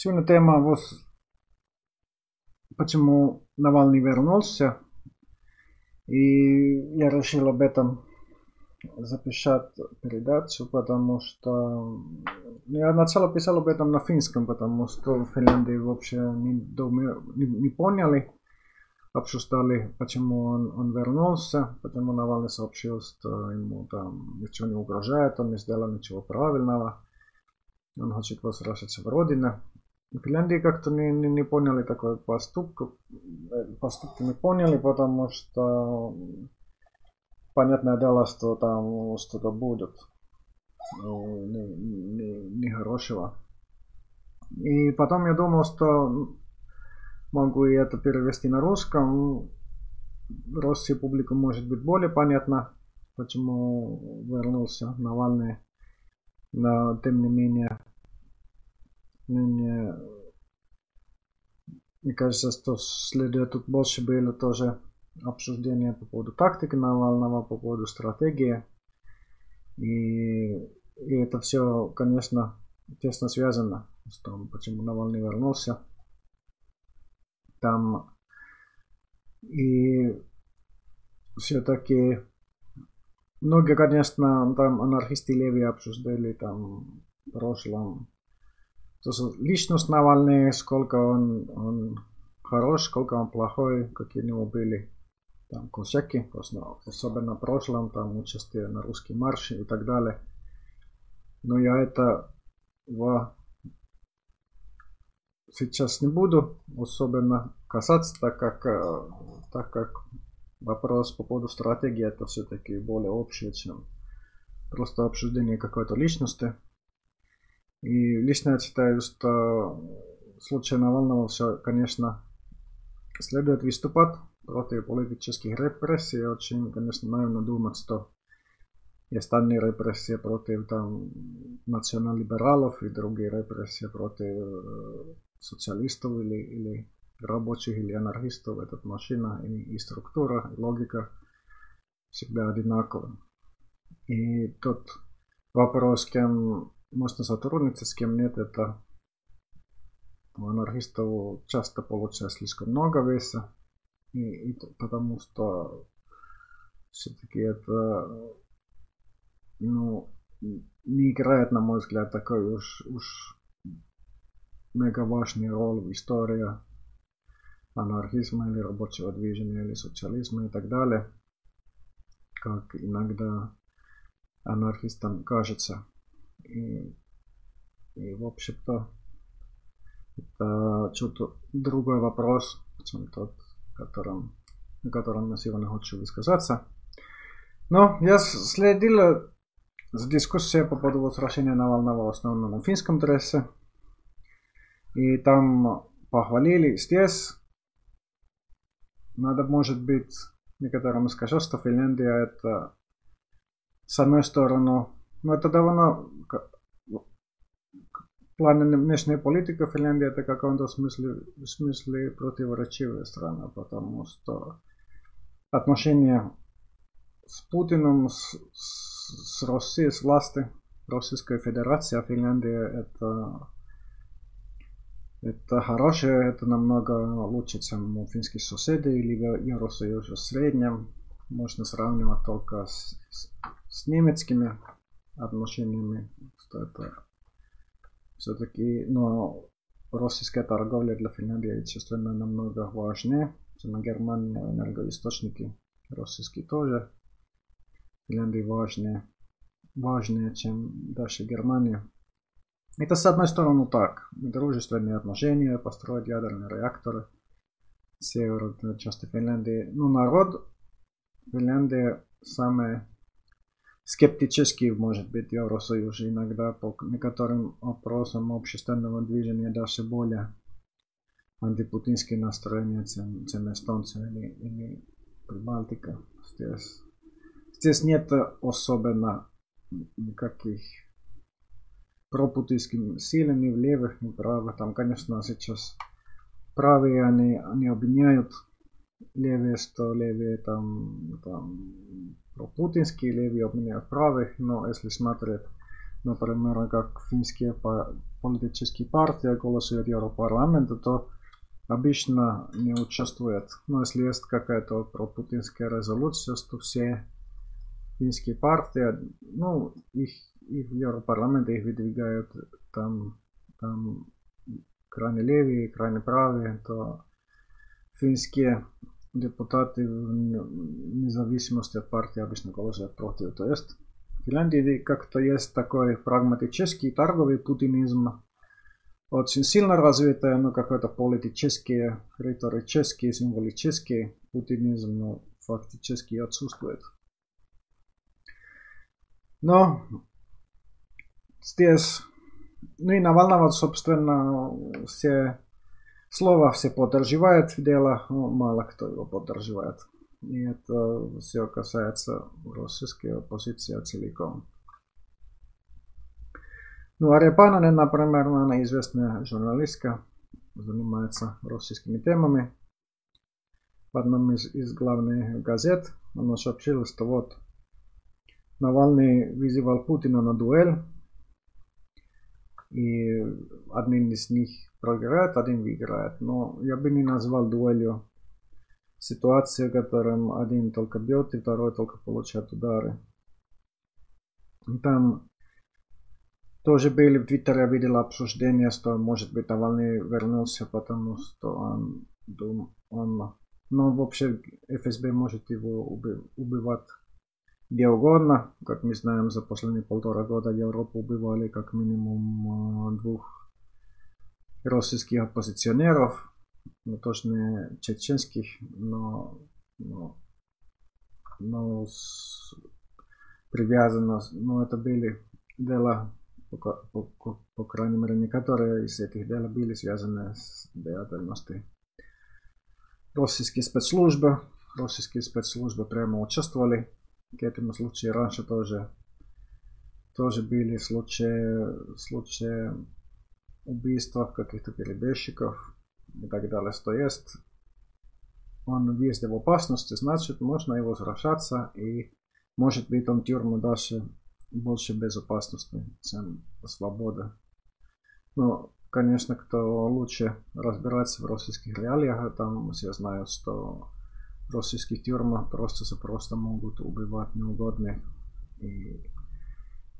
Сегодня тема вот почему Навальный вернулся. И я решил об этом записать передачу, потому что я сначала писал об этом на финском, потому что в Финляндии вообще не, не, не поняли, обсуждали, почему он, он вернулся, почему Навальный сообщил, что ему там ничего не угрожает, он не сделал ничего правильного, он хочет возвращаться в родину. В Финляндии как-то не, не, не поняли такой поступок, поступки не поняли, потому что понятное дело, что там что-то будет нехорошего. Не, не и потом я думал, что могу и это перевести на русском. России публику может быть более понятно, почему вернулся Навальный. Но тем не менее мне, мне кажется, что следует тут больше было тоже обсуждение по поводу тактики Навального, по поводу стратегии. И, и это все, конечно, тесно связано с том, почему Навальный вернулся. Там и все-таки многие, конечно, там анархисты левые обсуждали там в прошлом то есть личность Навальный, сколько он, он хорош, сколько он плохой, какие у него были там косяки, особенно в прошлом, там участие на русский марш и так далее. Но я это в... сейчас не буду особенно касаться, так как, так как вопрос по поводу стратегии это все-таки более общий, чем просто обсуждение какой-то личности. И лично я считаю, что в случае Навального все, конечно, следует выступать против политических репрессий. Очень, конечно, наивно думать, что есть одни репрессии против там, национал-либералов и другие репрессии против э, социалистов или, или рабочих или анархистов. Эта машина и, и структура, и логика всегда одинаковы. И тот вопрос, кем можно сотрудничать, с кем нет, это у анархистов часто получается слишком много веса, и, и потому что все-таки это ну, не играет, на мой взгляд, такой уж, уж мега важную роль в истории анархизма или рабочего движения или социализма и так далее, как иногда анархистам кажется. И, и в общем-то, это чуть другой вопрос, чем тот, которым, о котором я сегодня хочу высказаться. Но я следил за дискуссией по поводу возвращения Навального в основном на финском дрессе. И там похвалили здесь. Надо, может быть, некоторым сказать, что Финляндия это с одной стороны но это довольно в плане внешней политики Финляндия это в каком-то смысле, в смысле противоречивая страна, потому что отношения с Путиным, с, с Россией, с властью Российской Федерации, а Финляндия это это хорошее, это намного лучше, чем у финских соседей или Евросоюза в среднем. Можно сравнивать только с, с, с немецкими отношениями, что это все-таки, но российская торговля для Финляндии, естественно, намного важнее, чем Германия, энергоисточники российские тоже. Финляндии важнее, важнее, чем даже Германия. Это с одной стороны так, дружественные отношения, построить ядерные реакторы, северной части Финляндии. Ну, народ Финляндии самый скептически, может быть, Евросоюз иногда по некоторым вопросам общественного движения даже более антипутинские настроения, чем, чем эстонцы или, или Прибалтика. Здесь, здесь нет особенно никаких пропутинских сил ни в левых, ни в правых. Там, конечно, сейчас правые они, они обвиняют левые, что левые там, там пропутинские левые обменяют правых, но если смотреть, например, как финские политические партии голосуют в Европарламенте, то обычно не участвуют. Но если есть какая-то пропутинская резолюция, то все финские партии, ну, их, их в Европарламенте их выдвигают там, там крайне левые, крайне правые, то финские депутаты в независимости от партии обычно голосуют против. То есть в Финляндии как-то есть такой прагматический торговый путинизм, очень сильно развитый, но какой-то политический, риторический, символический путинизм ну, фактически отсутствует. Но здесь, ну и Навального, собственно, все слова все поддерживают дело, но мало кто его поддерживает. И это все касается российской оппозиции целиком. Ну, Ария Пананен, например, она известная журналистка, занимается российскими темами. В одном из, из главных газет она сообщила, что вот Навальный вызывал Путина на дуэль, и один из них проиграет, один выиграет. Но я бы не назвал дуэлью ситуацию, в котором один только бьет, и второй только получает удары. Там тоже были в Твиттере, я видел обсуждение, что может быть Навальный вернулся, потому что он, он ну, вообще ФСБ может его убивать где угодно. Как мы знаем, за последние полтора года Европу убивали как минимум двух российских оппозиционеров, ну, точно не чеченских, но, но, но привязано, но это были дела, по, по, по крайней мере, некоторые из этих дел были связаны с деятельностью российские спецслужбы. Российские спецслужбы прямо участвовали к этому случаю раньше тоже, тоже были случаи, случаи убийства каких-то перебежчиков и так далее. То есть он везде в опасности, значит можно его возвращаться и может быть он тюрьму дальше больше безопасности, чем свобода. Но, конечно, кто лучше разбирается в российских реалиях, там все знают, что в российских тюрьмах просто за просто могут убивать неугодных. И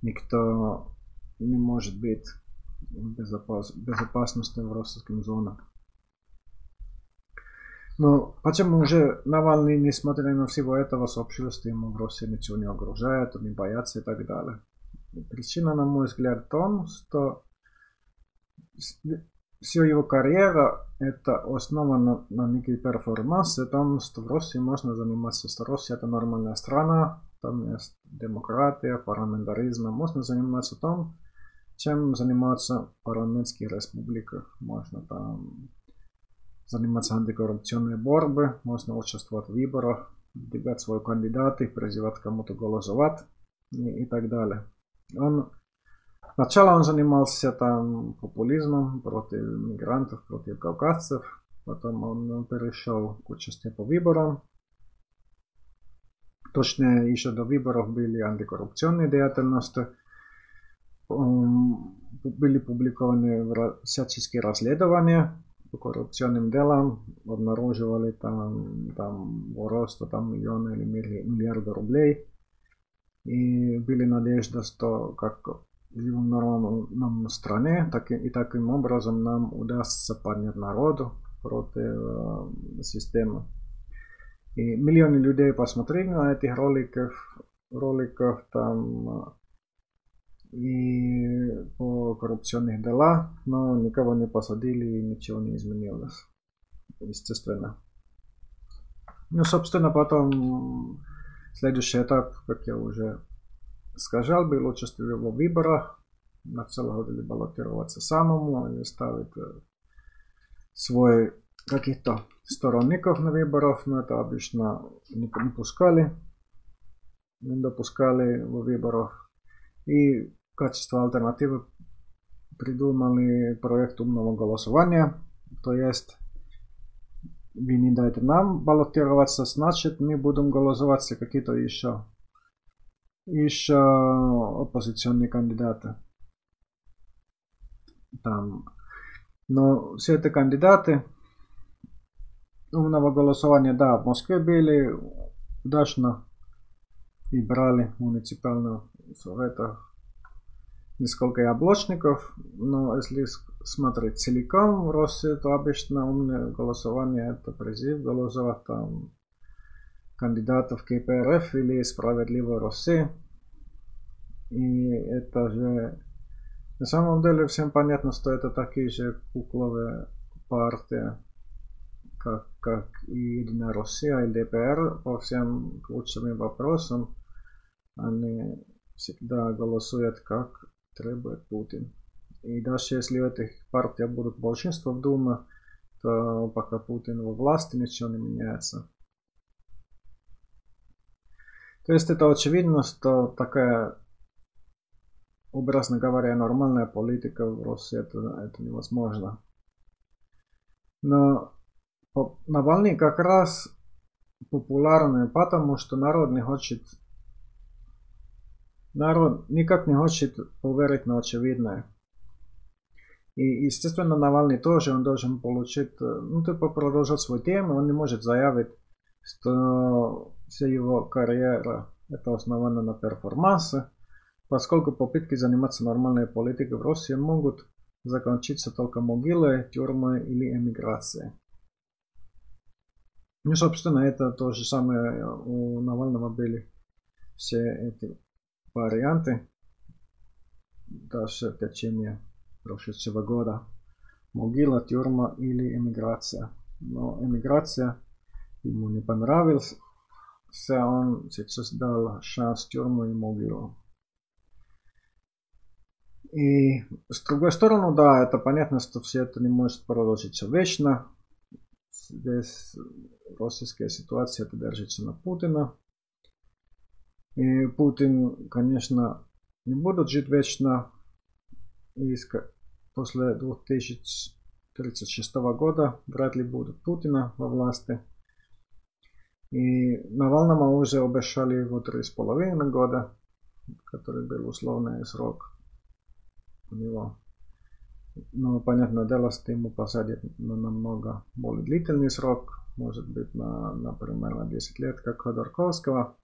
никто не может быть безопас безопасности в российском зоне. Но почему уже Навальный, несмотря на всего этого, сообщил, что ему в России ничего не угрожает, он не боятся и так далее. Причина, на мой взгляд, в том, что Вся его карьера это основано на некий перформанс, том, что в России можно заниматься, что Россия это нормальная страна, там есть демократия, парламентаризм, можно заниматься том, чем заниматься в парламентских республиках. Можно там заниматься антикоррупционной борьбой, можно участвовать в выборах, выдвигать свои кандидаты, призывать кому-то голосовать и, и так далее. Он Сначала он занимался там популизмом против мигрантов, против кавказцев. Потом он перешел к участию по выборам. Точно еще до выборов были антикоррупционные деятельности. Были публикованы всяческие расследования по коррупционным делам. Обнаруживали там, там воровство там миллионы или миллиарды рублей. И были надежды, что как в нормальном стране, так и, и таким образом нам удастся поднять народу против э, системы. И миллионы людей посмотрели на этих роликов, роликов там и по коррупционных делах, но никого не посадили и ничего не изменилось, естественно. Ну, собственно, потом следующий этап, как я уже сказал, был участвовать в выборах, начал или баллотироваться самому, или ставить свой каких-то сторонников на выборах, но это обычно не пускали, не допускали в выборах. И в качестве альтернативы придумали проект умного голосования, то есть вы не дайте нам баллотироваться, значит мы будем голосовать за какие-то еще еще оппозиционные кандидаты. там. Но все это кандидаты умного голосования, да, в Москве были удачно и брали муниципального совета несколько яблочников, но если смотреть целиком в России, то обычно умное голосование это призыв голосовать там кандидатов КПРФ или Справедливой России. И это же на самом деле всем понятно, что это такие же кукловые партии, как, как и Единая Россия и ДПР по всем ключевым вопросам. Они всегда голосуют, как требует Путин. И даже если у этих партий будут большинство в Думе, то пока Путин во власти ничего не меняется. То есть это очевидно, что такая, образно говоря, нормальная политика в России, это, это невозможно. Но Навальный как раз популярный, потому что народ не хочет народ никак не хочет поверить на очевидное. И, естественно, Навальный тоже, он должен получить, ну, типа, продолжать свою тему, он не может заявить, что вся его карьера это основано на перформансе, поскольку попытки заниматься нормальной политикой в России могут закончиться только могилой, тюрьмой или эмиграцией. Ну, собственно, это то же самое у Навального были все эти варианты даже в течение прошедшего года. Могила, тюрьма или эмиграция. Но эмиграция ему не понравилась. Он сейчас дал шанс тюрьму и могилу. И с другой стороны, да, это понятно, что все это не может продолжиться вечно. Здесь российская ситуация это держится на Путина. И Путин, конечно, не будет жить вечно. И после 2036 года вряд ли будет Путина во власти. И Навальному уже обещали его три с половиной года, который был условный срок у него. Но, понятное дело, что ему посадят на намного более длительный срок, может быть, на, например, на 10 лет, как Ходорковского.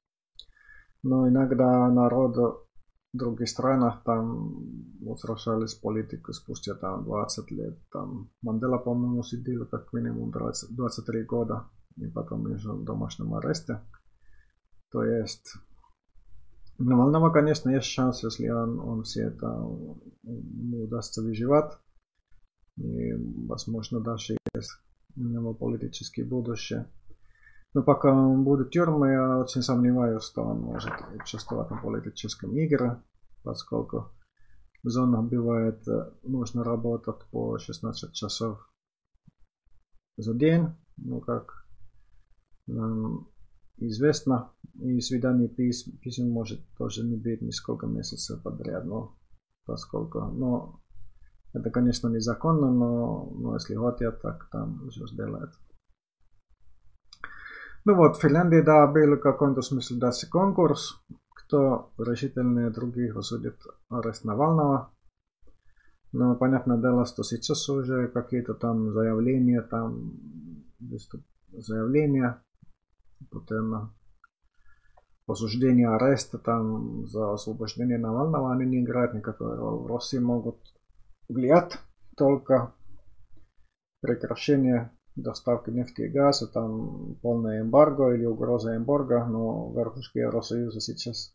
Но иногда народ в других странах там возвращались политику спустя там 20 лет. Там Мандела, по-моему, сидел как минимум 20, 23 года и потом еще в домашнем аресте. То есть Навального, конечно, есть шанс, если он, он все это не удастся выживать. И, возможно, даже есть у него политическое будущее. Но пока он будет в тюрьме, я очень сомневаюсь, что он может участвовать на политическом игре, поскольку в зонах бывает, нужно работать по 16 часов за день, ну как нам известно, и свидание писем, писем может тоже не быть несколько месяцев подряд, но поскольку, но это, конечно, незаконно, но, но если хотят, так там все сделают. Ну вот, в Финляндии, да, был в каком-то смысле даже конкурс, кто решительнее других осудит арест Навального. Но понятное дело, что сейчас уже какие-то там заявления, там заявления по теме осуждения ареста там за освобождение Навального, они не играют никакой роли. В России могут влиять только прекращение доставки нефти и газа, там полное эмбарго или угроза эмбарго, но в верхушке Евросоюза сейчас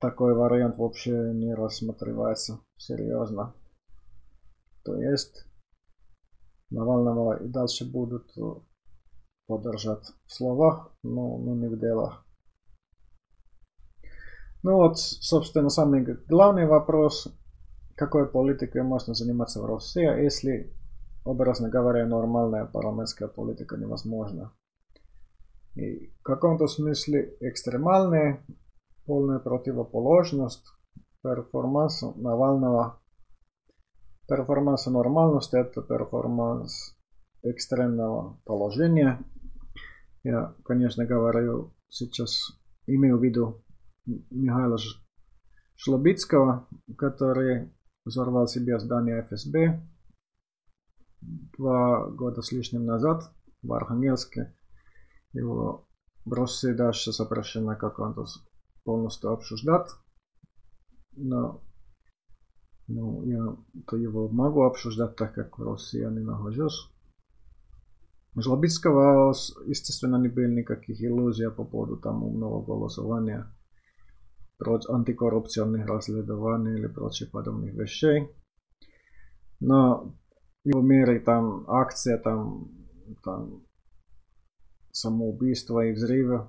такой вариант вообще не рассматривается серьезно. То есть Навального и дальше будут поддержать в словах, но, но не в делах. Ну вот, собственно, самый главный вопрос, какой политикой можно заниматься в России, если образно говоря, нормальная парламентская политика невозможна. И в каком-то смысле экстремальная, полная противоположность перформансу Навального. Перформанс нормальности это перформанс экстренного положения. Я, конечно, говорю сейчас, имею в виду Михаила Жлобицкого, который взорвал себе здание ФСБ два года с лишним назад в Архангельске. Его в России дальше запрещено как он полностью обсуждать. Но ну, я то его могу обсуждать, так как в России я не нахожусь. Жлобицкого, естественно, не было никаких иллюзий по поводу там умного голосования, антикоррупционных расследований или прочих подобных вещей. Но его мере там акция, там, там самоубийства и взрывы,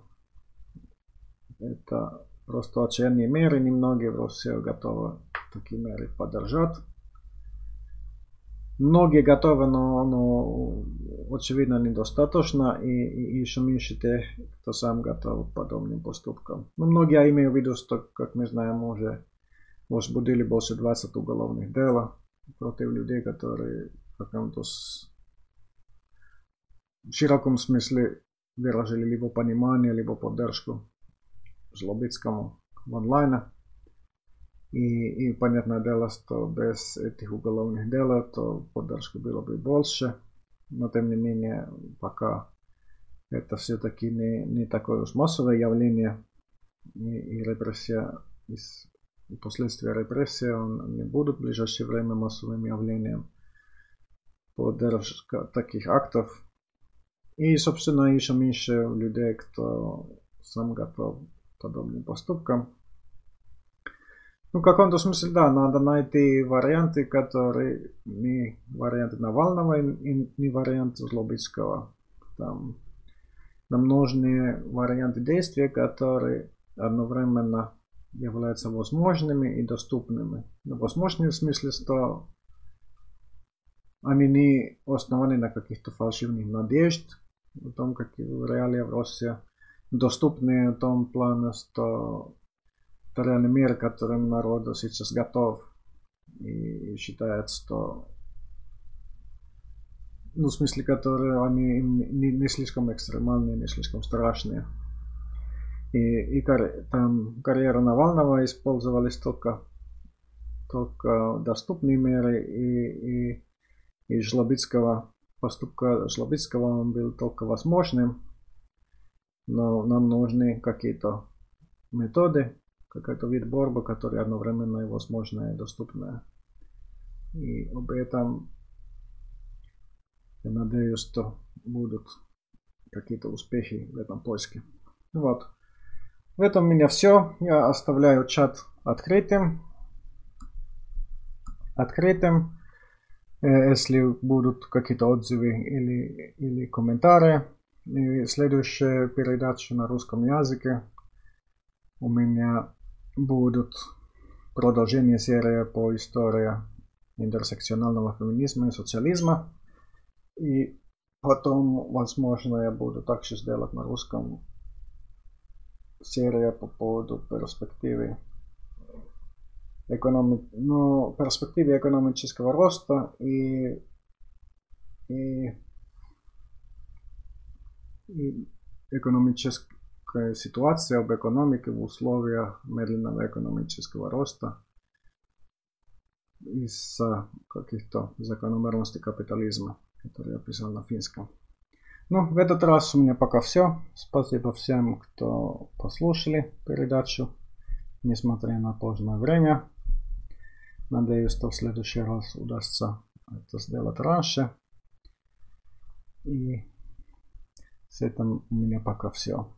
это просто отчаянные меры, немногие в России готовы такие меры поддержать. Многие готовы, но, но очевидно недостаточно, и, и еще меньше тех, кто сам готов к подобным поступкам. Но многие имеют в виду, что, как мы знаем, уже возбудили больше 20 уголовных дел против людей, которые каком-то в широком смысле выражили либо понимание, либо поддержку Злобицкому в онлайне. И, и понятное дело, что без этих уголовных дел, то поддержка было бы больше. Но тем не менее, пока это все-таки не, не такое уж массовое явление. И, и репрессия, и последствия репрессии он не будут в ближайшее время массовым явлением. Поддержка таких актов. И, собственно, еще меньше людей, кто сам готов к подобным поступкам. Ну, в каком-то смысле, да, надо найти варианты, которые не варианты Навального и не варианты Злобицкого. Там нам нужны варианты действия, которые одновременно являются возможными и доступными. Но возможными в смысле, что они не основаны на каких-то фальшивных надежд, о том, какие реалии в России, доступны в том плане, что это реальный мир, которым народ сейчас готов. И считает, что ну, в смысле, которые они не, не слишком экстремальные, не слишком страшные. И, и кар, там карьера Навального использовались только, только доступные меры, и, и, и Жлобицкого, поступка Жлобицкого он был только возможным. Но нам нужны какие-то методы, какой-то вид борьбы, который одновременно и возможная и доступная. И об этом я надеюсь, что будут какие-то успехи в этом поиске. Вот. В этом у меня все. Я оставляю чат открытым. Открытым. Э, если будут какие-то отзывы или, или комментарии. И следующая передача на русском языке у меня будут продолжение серии по истории интерсекционального феминизма и социализма. И потом, возможно, я буду также сделать на русском серия по поводу перспективы экономи... ну, перспективы экономического роста и, и, и экономического ситуация об экономике в условиях медленного экономического роста из-за каких-то закономерностей капитализма, которые я писал на финском. Ну, в этот раз у меня пока все. Спасибо всем, кто послушали передачу, несмотря на позднее время. Надеюсь, что в следующий раз удастся это сделать раньше. И с этим у меня пока все.